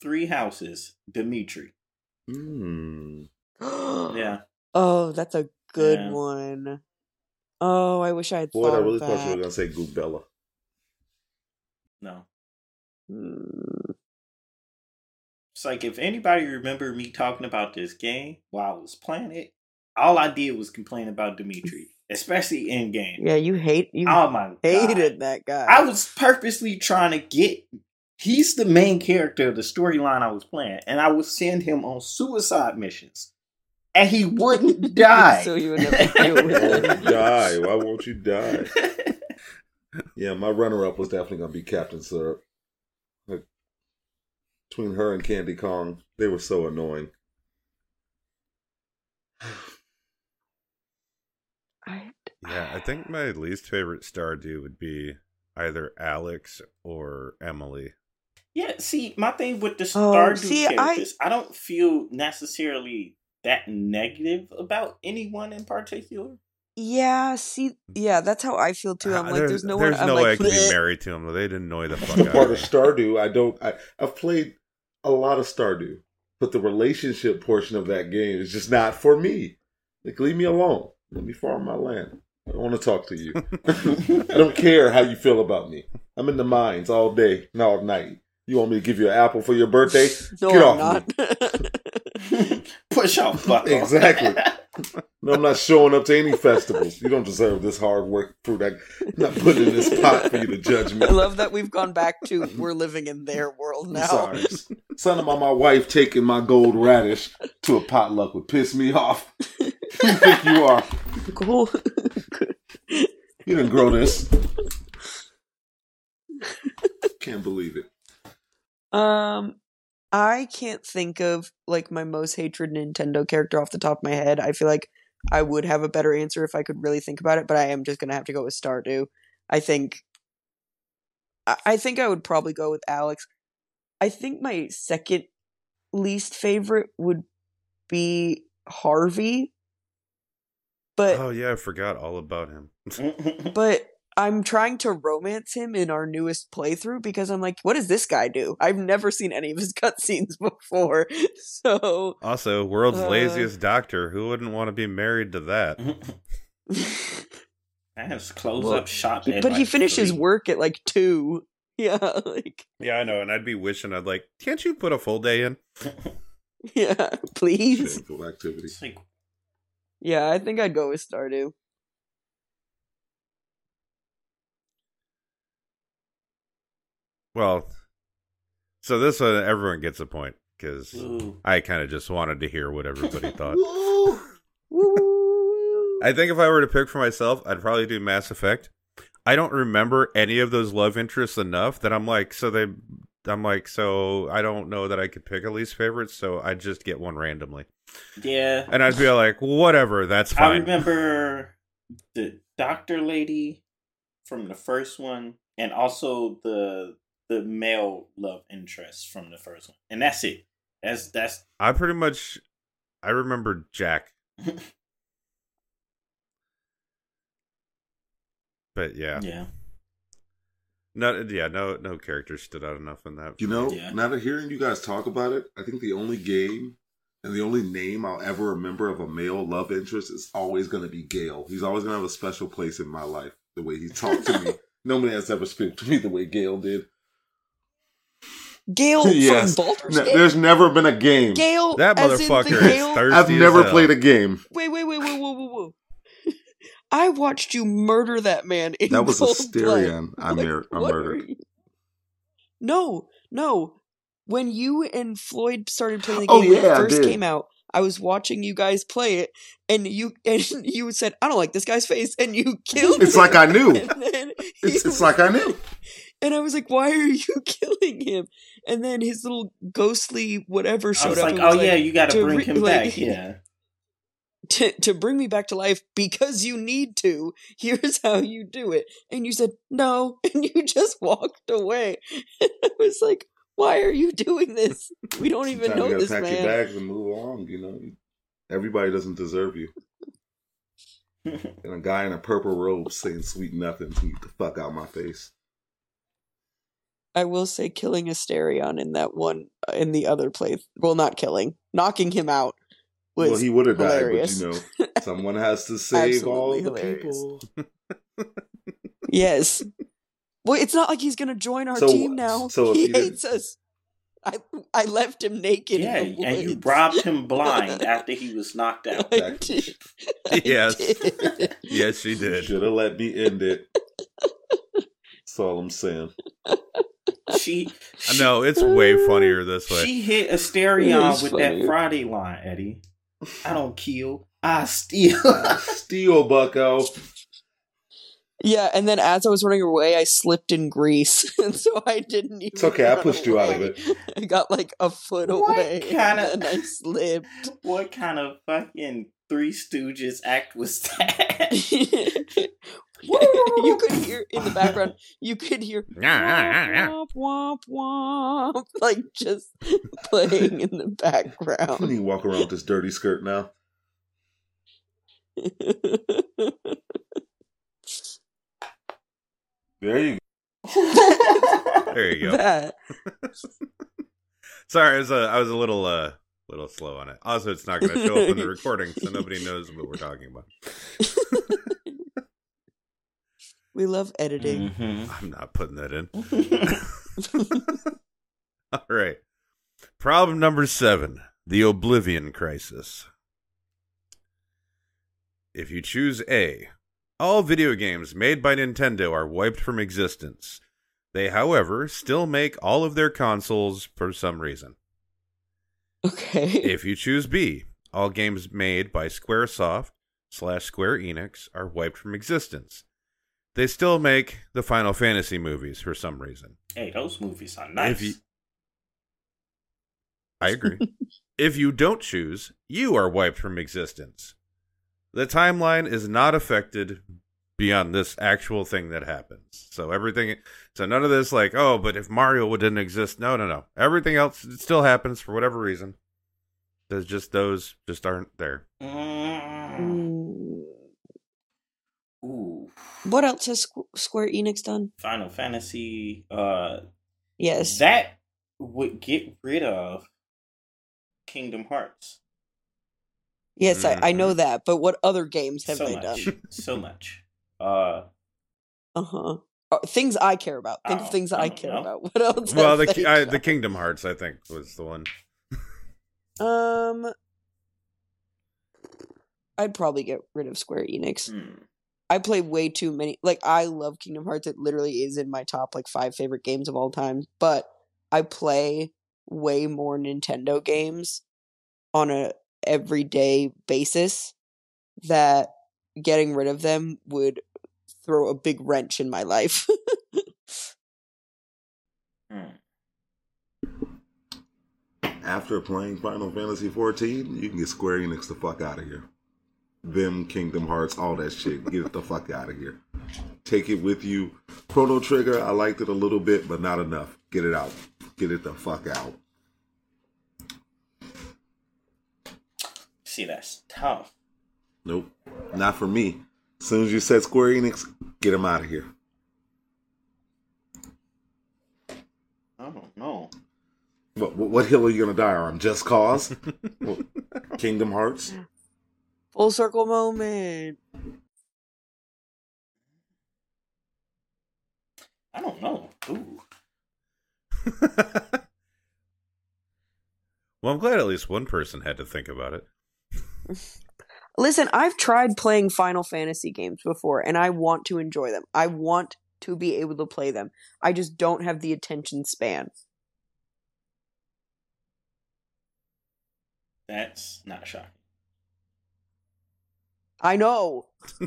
Three Houses. Dimitri. Mm. Yeah. Oh, that's a good Yeah. one. Oh, I wish I had Boy, thought I really of thought you were gonna say Goombella. No. Hmm. It's like if anybody remember me talking about this game while I was playing it, all I did was complain about Dimitri, especially in game. Yeah, you hate you Oh my god. hated that guy. I was purposely trying to get he's the main character of the storyline I was playing, and I would send him on suicide missions. And he wouldn't die. so you would never deal with Why won't it. you die? Why won't you die? Yeah, my runner-up was definitely gonna be Captain Syrup. Like, between her and Candy Kong, they were so annoying. I, Yeah, I think uh, my least favorite Stardew would be either Alex or Emily. yeah, see, my thing with the Oh, Stardew see, I- characters, I don't feel necessarily that negative about anyone in particular. Yeah, see, yeah, that's how I feel too. I'm like, there's, no there's one. I'm no way I like, could be married to him. They'd annoy the fuck out Part of of me. Stardew, I don't. I, I've played a lot of Stardew, but the relationship portion of that game is just not for me. Like, leave me alone. Let me farm my land. I don't want to talk to you. I don't care how you feel about me. I'm in the mines all day and all night. You want me to give you an apple for your birthday? No, Get I'm off not. Push off, bucko. Exactly. No, I'm not showing up to any festivals. You don't deserve this hard work fruit. I'm not putting in this pot for you to judge me. I love that we've gone back to we're living in their world I'm now. sorry. Something about my my wife taking my gold radish to a potluck would piss me off. Who you think you are? Cool. You didn't grow this. Can't believe it. Um, I can't think of like my most hatred Nintendo character off the top of my head. I feel like I would have a better answer if I could really think about it, but I am just gonna have to go with Stardew. I think. I, I think I would probably go with Alex. I think my second least favorite would be Harvey. But Oh yeah, I forgot all about him. but I'm trying to romance him in our newest playthrough because I'm like, what does this guy do? I've never seen any of his cutscenes before. So Also, world's Uh. laziest doctor. Who wouldn't want to be married to that? That has close Well, up shot. at But he finishes three. work at like two. Yeah, like Yeah, I know, and I'd be wishing I'd like, can't you put a full day in? yeah, please. Shameful activity. Like, Yeah, I think I'd go with Stardew. Well, so this one everyone gets a point because. I kind of just wanted to hear what everybody thought. I think if I were to pick for myself, I'd probably do Mass Effect. I don't remember any of those love interests enough that I'm like, so they, I'm like, so I don't know that I could pick a least favorite, so I'd just get one randomly, Yeah. and I'd be like, whatever, that's fine. I remember the doctor lady from the first one, and also the the male love interest from the first one, and that's it. That's that's I pretty much, I remember Jack, but yeah, yeah. no, yeah, no, no characters stood out enough in that. You know, Yeah. now that hearing you guys talk about it, I think the only game And the only name I'll ever remember of a male love interest is always going to be Gale. He's always going to have a special place in my life. The way he talked to me. Nobody has ever spoken to me the way Gale did. Gale Yes. from Baldur's No, Gate. there's never been a game. Gale, That as in motherfucker is Gale- thirsty. I've as never hell. played a game. Wait, wait, wait, wait, whoa, whoa, whoa! I watched you murder that man in That was cold Astarion I, blood. mur- I What murdered. No, no. When you and Floyd started playing the Oh, game when yeah, I it first came out, I was watching you guys play it, and you and you said, "I don't like this guy's face," and you killed. It's him. like I knew. And then he It's, it's like I knew. And I was like, "Why are you killing him?" And then his little ghostly whatever I showed was up. like, and oh was yeah, you got to to bring re- him like- back. Yeah. to, to bring me back to life because you need to. Here's how you do it. And you said, no. And you just walked away. And I was like, why are you doing this? We don't even Sometimes know you gotta this pack man. your bags and move along. You know, everybody doesn't deserve you. And a guy in a purple robe saying sweet nothings. Get the fuck out my face. I will say, killing Astarion in that one, uh, in the other place, well, not killing, knocking him out was well, he would have died, but you know, someone has to save all the hilarious. people. yes. Well, it's not like he's going to join our So- team now. so he you didn't- hates us. I I left him naked. yeah, in the and you robbed him blind after he was knocked out. I did. I Yes. did. Yes, she did. Should have let me end it. That's all I'm saying. She, she No, it's way funnier this way. She hit It Astarion with funny. that Friday line, Eddie. I don't kill, I steal. Steel Bucko. Yeah, and then as I was running away, I slipped in grease, and so I didn't even. It's okay, I run pushed you out of away. it. I got like a foot What away, kinda- and I slipped. what kind of fucking Three Stooges act was that? you could hear in the background. You could hear womp womp womp, like just playing in the background. you walk around with this dirty skirt now. There you go. There you go. Sorry, I was, uh, I was a little uh, little slow on it. Also, it's not going to show up in the recording, so nobody knows what we're talking about. We love editing. Mhm. I'm not putting that in. All right. Problem number seven the Oblivion Crisis. If you choose A, all video games made by Nintendo are wiped from existence. They, however, still make all of their consoles for some reason. Okay. If you choose B, all games made by Squaresoft slash Square Enix are wiped from existence. They still make the Final Fantasy movies for some reason. hey, those movies are nice. You, I agree. if you don't choose, you are wiped from existence. The timeline is not affected beyond this actual thing that happens. So everything, so none of this like, oh, but if Mario didn't exist, no, no, no. Everything else still happens for whatever reason. There's just those just aren't there. Mm. Ooh, What else has Square Enix done? Final Fantasy. Uh, Yes. that would get rid of Kingdom Hearts. yes, I, I know Mhm. that, but what other games have so they much, done? so much. Uh, Uh huh. things I care about. Think of Oh, things I I care know. about. What else? Well, the I, the? Kingdom Hearts, I think, was the one. Um, I'd probably get rid of Square Enix. hmm. I play way too many. Like I love Kingdom Hearts. It literally is in my top like five favorite games of all time. But I play way more Nintendo games on a everyday basis. That getting rid of them would throw a big wrench in my life. Hmm. After playing Final Fantasy 14, you can get Square Enix the fuck out of here. Them, Kingdom Hearts, all that shit. Get it the fuck out of here. Take it with you. Chrono Trigger, I liked it a little bit, but not enough. Get it out. Get it the fuck out. See, that's tough. Nope. Not for me. As soon as you said Square Enix, get them out of here. I don't know. What, what hill are you going to die on? Just Cause? Well, Kingdom Hearts. Full circle moment. I don't know. Ooh. well, I'm glad at least one person had to think about it. Listen, I've tried playing Final Fantasy games before and I want to enjoy them. I want to be able to play them. I just don't have the attention span. That's not shocking. I know.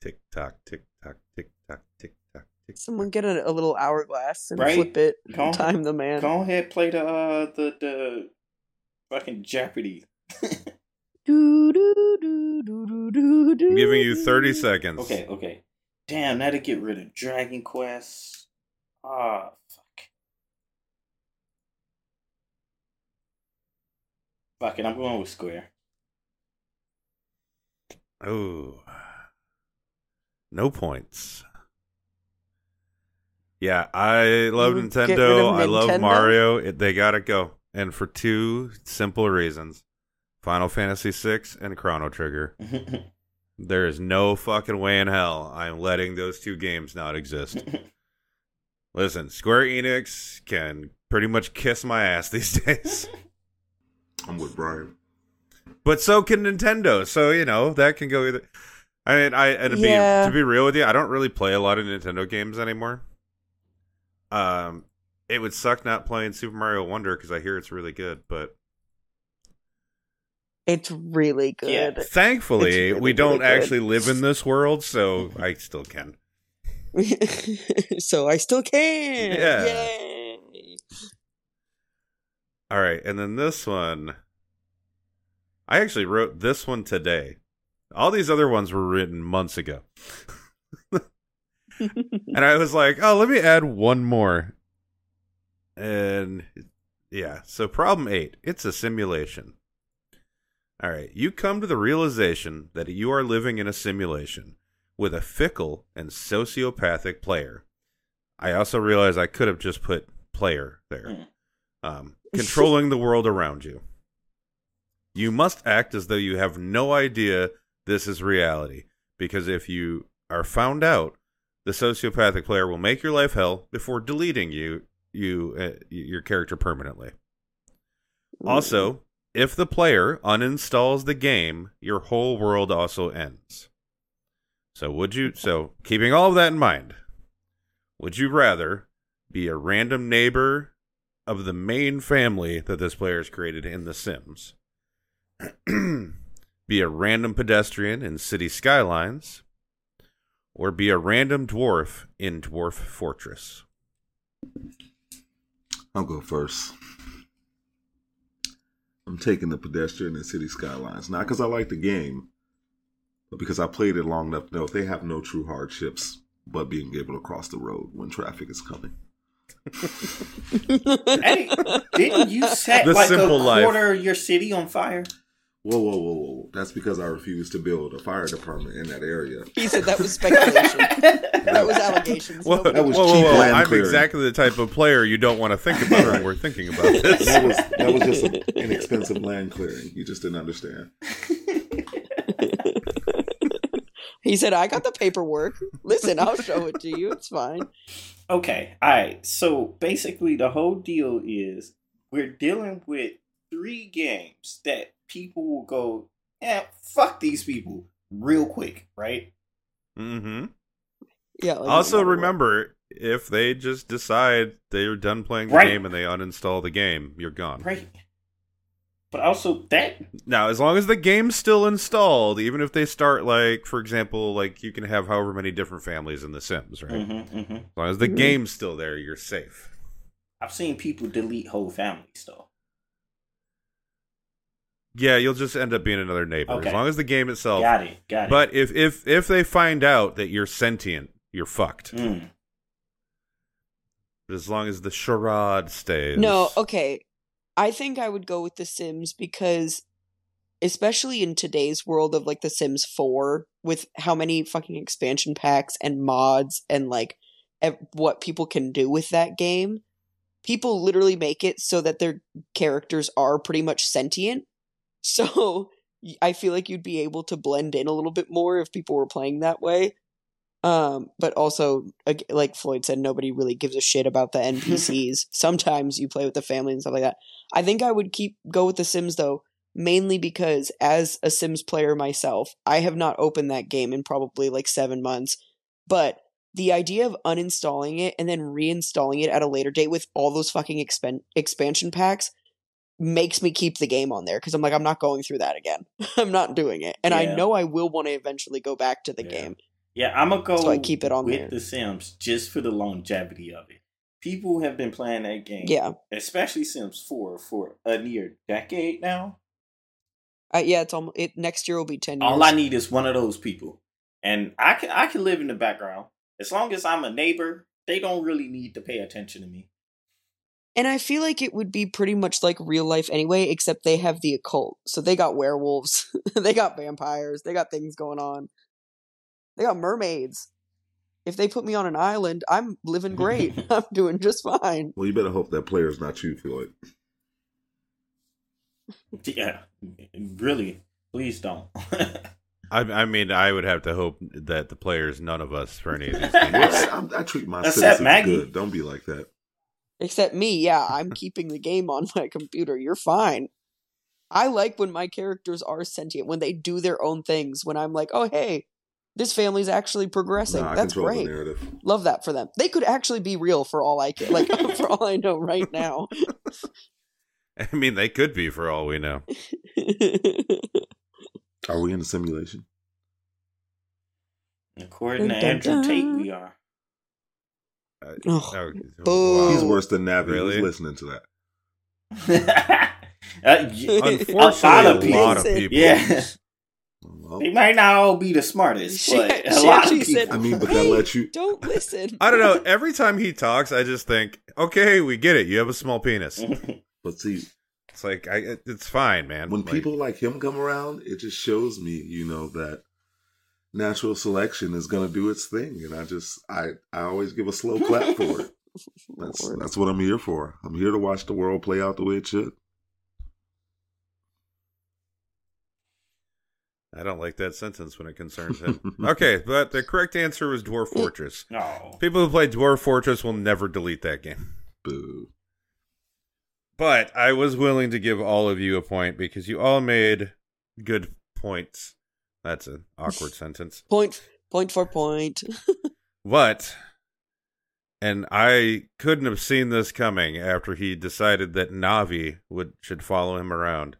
tick tock, tick tock, tick tock, tick tock, tick. Someone get a, a little hourglass and Right. flip it. Go- Time the man. Go ahead, play the uh, the the fucking Jeopardy. Do, do, do, do, do, do, do, I'm giving you 30 seconds. Okay, okay. Damn, now to get rid of Dragon Quest. Ah, fuck. Fuck it, I'm going with Square. Oh. No points. Yeah, I love would get rid Nintendo. I love Mario. It, they gotta go. And for two simple reasons Final Fantasy VI and Chrono Trigger. There is no fucking way in hell I'm letting those two games not exist. Listen, Square Enix can pretty much kiss my ass these days. I'm with Bryan. But so can Nintendo. So you know that can go either. I mean, I and to Yeah. be to be real with you, I don't really play a lot of Nintendo games anymore. Um, it would suck not playing Super Mario Wonder because I hear it's really good. But It's really Yeah. good. thankfully, really, we don't really actually live in this world, so I still can. so I still can. Yeah. Yay. All right, and then this one, I actually wrote this one today. All these other ones were written months ago. and I was like, oh, let me add one more. And yeah, so problem eight it's a simulation. All right, you come to the realization that you are living in a simulation with a fickle and sociopathic player. I also realized I could have just put player there, Mm. Um, controlling the world around you. You must act as though you have no idea this is reality, because if you are found out, the sociopathic player will make your life hell before deleting you, you, uh, your character permanently. Also, if the player uninstalls the game, your whole world also ends. So would you so keeping all of that in mind, would you rather be a random neighbor of the main family that this player has created in The Sims? be a random pedestrian in City Skylines? Or be a random dwarf in Dwarf Fortress? I'll go first. I'm taking the pedestrian in city skylines. Not because I like the game, but because I played it long enough to know they have no true hardships but being able to cross the road when traffic is coming. Hey, didn't you set The like a simple life. quarter of your city on fire? Whoa, whoa, whoa, whoa. That's because I refused to build a fire department in that area. he said that was speculation. that was allegations. Whoa, Nobody That was whoa, knows. whoa, cheap whoa. land I'm clearing. exactly the type of player you don't want to think about when we're thinking about this. That was that was just an inexpensive land clearing. You just didn't understand. He said, I got the paperwork. Listen, I'll show it to you. It's fine. Okay, all right. So basically, the whole deal is we're dealing with three games that people will go, "Yeah, fuck these people," real quick, right? Mm-hmm. Yeah. like, Also, no matter remember if they just decide they're done playing the Right. game and they uninstall the game, you're gone. Right. But also that Now, as long as the game's still installed, even if they start like, for example, like you can have however many different families in The Sims, right? Mhm, mhm. As long as the Mhm. game's still there, you're safe. I've seen people delete whole families though. Yeah, you'll just end up being another neighbor Okay. as long as the game itself. Got it. Got it. But if if if they find out that you're sentient, you're fucked. Mm. But as long as the charade stays. No, okay. I think I would go with The Sims because, especially in today's world of like The Sims 4, with how many fucking expansion packs and mods and like ev- what people can do with that game, people literally make it so that their characters are pretty much sentient. So I feel like you'd be able to blend in a little bit more if people were playing that way. Um, but also, like Floyd said, nobody really gives a shit about the NPCs. Sometimes you play with the family and stuff like that. I think I would keep go with The Sims though, mainly because as a Sims player myself, I have not opened that game in probably like seven months. But the idea of uninstalling it and then reinstalling it at a later date with all those fucking expen- expansion packs makes me keep the game on there because I'm like, I'm not going through that again. I'm not doing it. And I know I will want to eventually go back to the Yeah. game. Yeah, I'm gonna go So I keep it on with there. The Sims just for the longevity of it. People have been playing that game, Yeah. especially Sims 4, for a near decade now. Uh, yeah, it's almost it next year will be 10 years. All I need is one of those people, and I can I can live in the background as long as I'm a neighbor. They don't really need to pay attention to me. And I feel like it would be pretty much like real life anyway, except they have the occult. So they got werewolves, they got vampires, they got things going on. They got mermaids. If they put me on an island, I'm living great. I'm doing just fine. Well, you better hope that player's not you, Floyd. Yeah, really, please don't. I, I mean, I would have to hope that the players, none of us, for any of these Well, games. I, I treat my Except citizens Maggie. good. Don't be like that. Except me, yeah, I'm keeping the game on my computer. You're fine. I like when my characters are sentient, when they do their own things, when I'm like, oh, hey, this family's actually progressing. Nah, That's great. the narrative. Love that for them. They could actually be real for all I care. Like, for all I know right now. I mean, they could be for all we know. Are we in a simulation? According to Dun, dun, Andrew Tate, we are. Uh, Oh, oh, boo. He's worse than Navi. really? Who's listening to that? Uh, y- Unfortunately, lot of a lot of people- people. yeah, Well, they might not all be the smartest, She- but a she lot of people. said- I mean, but that Hey, lets you. Don't listen. I don't know. Every time he talks, I just think, okay, we get it. You have a small penis. But see, It's like, I, it's fine, man. when Like, people like him come around, it just shows me, you know, that natural selection is going to do its thing, and I just, I, I always give a slow clap for it. That's that's what I'm here for. I'm here to watch the world play out the way it should. I don't like that sentence when it concerns him. okay, but the correct answer was Dwarf Fortress. no. People who play Dwarf Fortress will never delete that game. Boo. But I was willing to give all of you a point because you all made good points. That's an awkward sentence. Point, point for point. But, and I couldn't have seen this coming after he decided that Navi would should follow him around.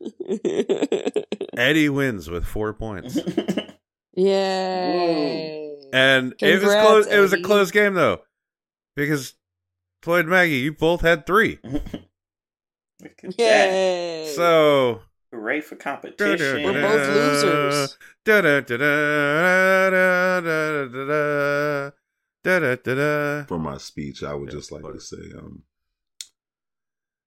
Eddie wins with four points, Yay. and it was Congrats, close. It was a close game though, because Floyd and Maggie, you both had three. Look that. Yay. So Hooray for competition. We're both losers. Da-da-da-da-da-da-da-da-da-da-da. For my speech, I would Yeah, just like but- to say, um,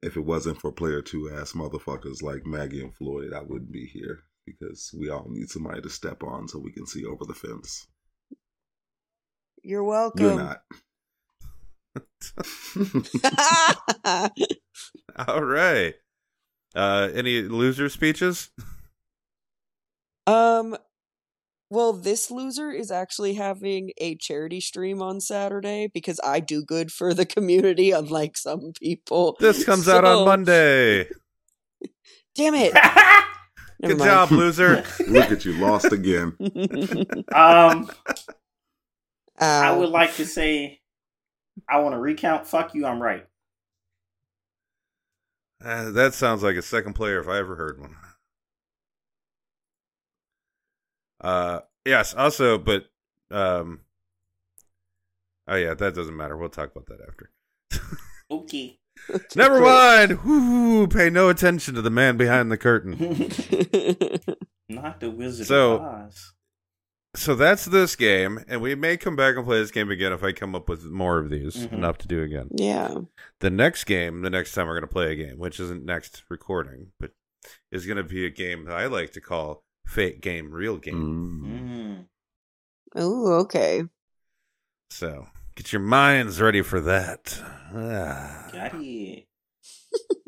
if it wasn't for player two ass motherfuckers like Maggie and Floyd, I wouldn't be here because we all need somebody to step on so we can see over the fence. You're welcome. You're not. All right. Uh, any loser speeches? um, well, this loser is actually having a charity stream on Saturday because I do good for the community, unlike some people. This comes out on Monday. Damn it! Good mind. job, loser. Look at you, lost again. um, I would like to say, I want to recount. Fuck you, I'm right. Uh, that sounds like a second player if I ever heard one. Uh, yes. Also, but um, oh yeah, that doesn't matter. We'll talk about that after. Okay. Never mind. Woo, pay no attention to the man behind the curtain. Not the Wizard So- of Oz. So that's this game, and we may come back and play this game again if I come up with more of these Mhm. enough to do again. yeah. The next game, the next time we're going to play a game, which isn't next recording, but is going to be a game that I like to call fake game, real game. Mm. Mm. Oh, okay. So Get your minds ready for that. Ah. Got it.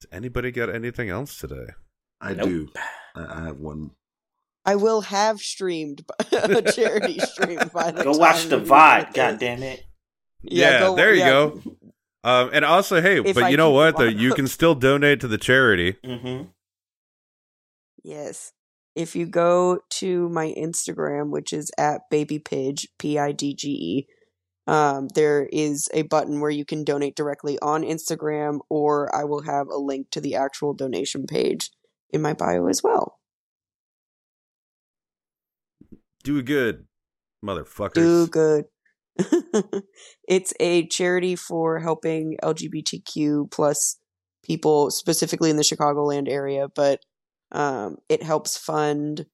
Does anybody got anything else today? I Nope. do. I, I have one. I will have streamed a charity stream by the Go time watch the we VOD, get god this. damn it. Yeah, there you yeah. go. Um, and also, hey, If but I you know what? Though you can still donate to the charity. Mm-hmm. Yes. If you go to my Instagram, which is at babypidge, P I D G E, um, there is a button where you can donate directly on Instagram, or I will have a link to the actual donation page in my bio as well. Do good, motherfuckers. Do good. it's a charity for helping LGBTQ plus people, specifically in the Chicagoland area, but um, it helps fund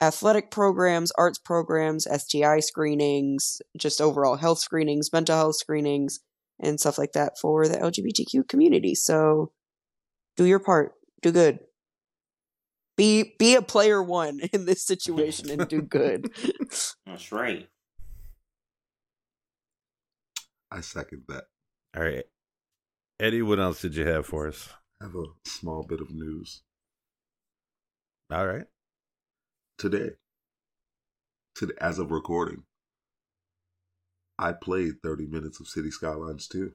athletic programs, arts programs, STI screenings, just overall health screenings, mental health screenings, and stuff like that for the LGBTQ community. So do your part. Do good. Be be a player one in this situation and do good. That's right. I second that. All right, Eddie. What else did you have for us? I have a small bit of news All right. today. To as of recording, I played 30 minutes of City Skylines 2.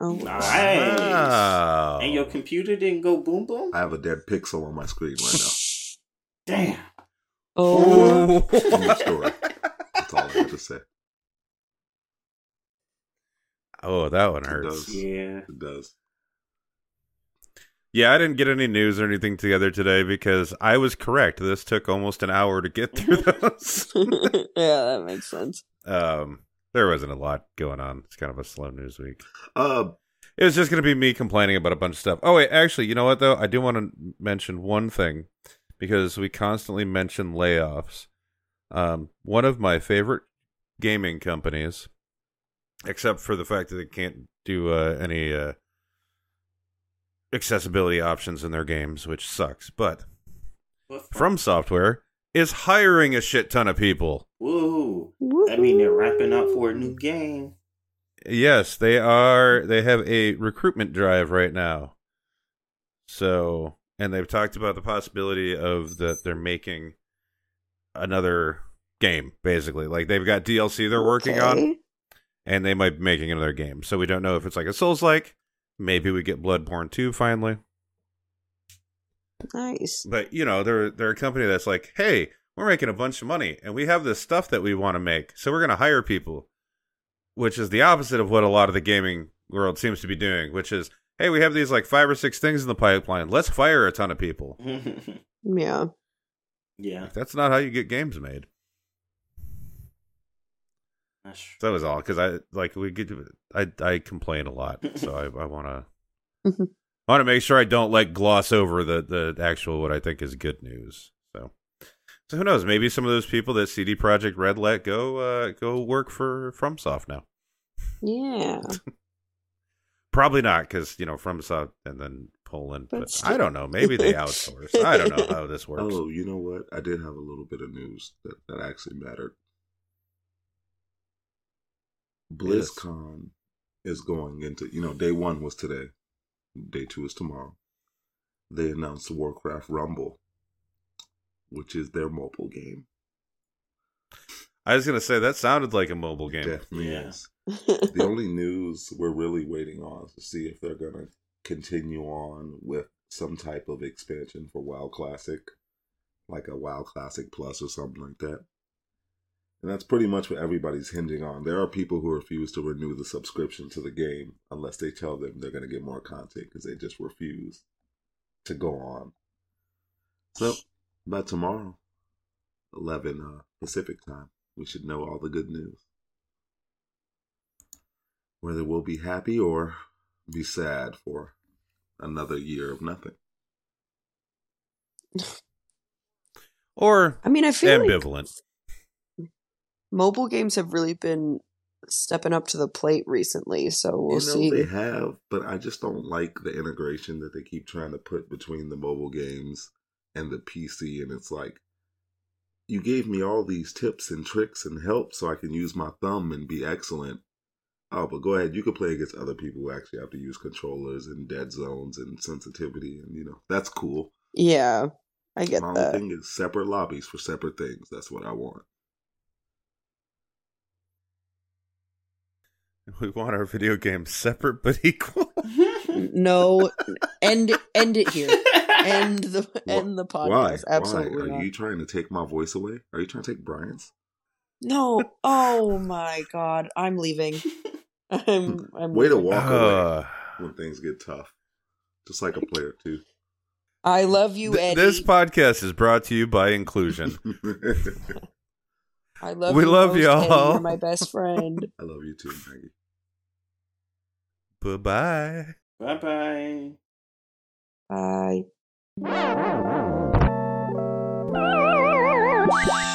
Oh, Nice. Wow. And your computer didn't go boom boom? I have a dead pixel on my screen right now. Damn. oh. True story. That's all I have to say. Oh, that one It hurts. does. Yeah. It does. Yeah, I didn't get any news or anything together today because I was correct. This took almost an hour to get through those. yeah, that makes sense. um, there wasn't a lot going on. It's kind of a slow news week. Uh, It was just going to be me complaining about a bunch of stuff. Oh, wait, actually, you know what, though? I do want to mention one thing because we constantly mention layoffs. Um, one of my favorite gaming companies, except for the fact that they can't do uh, any uh, accessibility options in their games, which sucks, but From Software is hiring a shit ton of people. Woo. I mean, they're wrapping up for a new game. Yes, they are. They have a recruitment drive right now. So, and they've talked about the possibility of that they're making another game, basically. Like they've got DLC they're working on, Okay. And they might be making another game. So we don't know if it's like a Souls like. Maybe we get Bloodborne 2 finally. Nice. But you know, they're they're a company that's like, hey, we're making a bunch of money and we have this stuff that we want to make, so we're gonna hire people. Which is the opposite of what a lot of the gaming world seems to be doing, which is, hey, we have these like five or six things in the pipeline. Let's fire a ton of people. Yeah. yeah. Like, that's not how you get games made. That's true. So that was all because I like we get I I complain a lot, so I I want to Mhm. I want to make sure I don't like gloss over the the actual what I think is good news. So so who knows? Maybe some of those people that CD Projekt Red let go uh, go work for FromSoft now. Yeah. Probably not because you know FromSoft and then Poland. But But, still. I don't know. Maybe they outsource. I don't know how this works. oh, you know what? I did have a little bit of news that, that actually mattered. Yes. BlizzCon is going into, you know, day one was today, day two is tomorrow. They announced Warcraft Rumble, which is their mobile game. I was gonna say that sounded like a mobile game. Definitely Yeah. is. the only news we're really waiting on is to see if they're going to continue on with some type of expansion for WoW Classic, like a WoW Classic Plus or something like that. And that's pretty much what everybody's hinging on. There are people who refuse to renew the subscription to the game unless they tell them they're going to get more content because they just refuse to go on. So, by tomorrow, 11 uh, Pacific time, we should know all the good news whether we'll be happy or be sad for another year of nothing. Or I mean, I feel like ambivalent. Mobile games have really been stepping up to the plate recently, so we'll you know see. they have, but I just don't like the integration that they keep trying to put between the mobile games and the PC. And it's like, you gave me all these tips and tricks and help so I can use my thumb and be excellent. Oh, but go ahead. You can play against other people who actually have to use controllers and dead zones and sensitivity, and you know that's cool. Yeah, I get my that. thing is separate lobbies for separate things. That's what I want. We want our video games separate but equal. No, end end it here. End the end the podcast. Why? Absolutely Why? Are not. you trying to take my voice away? Are you trying to take Bryan's? No. Oh my god, I'm leaving. I'm. I'm Way to leaving. walk away Uh, when things get tough. Just like a player too. I love you, th- Eddie. this podcast is brought to you by Inclusion. I love you. we you love most, y'all. You're my best friend. I love you too, Maggie. bye bye. Bye bye. Bye. Bye.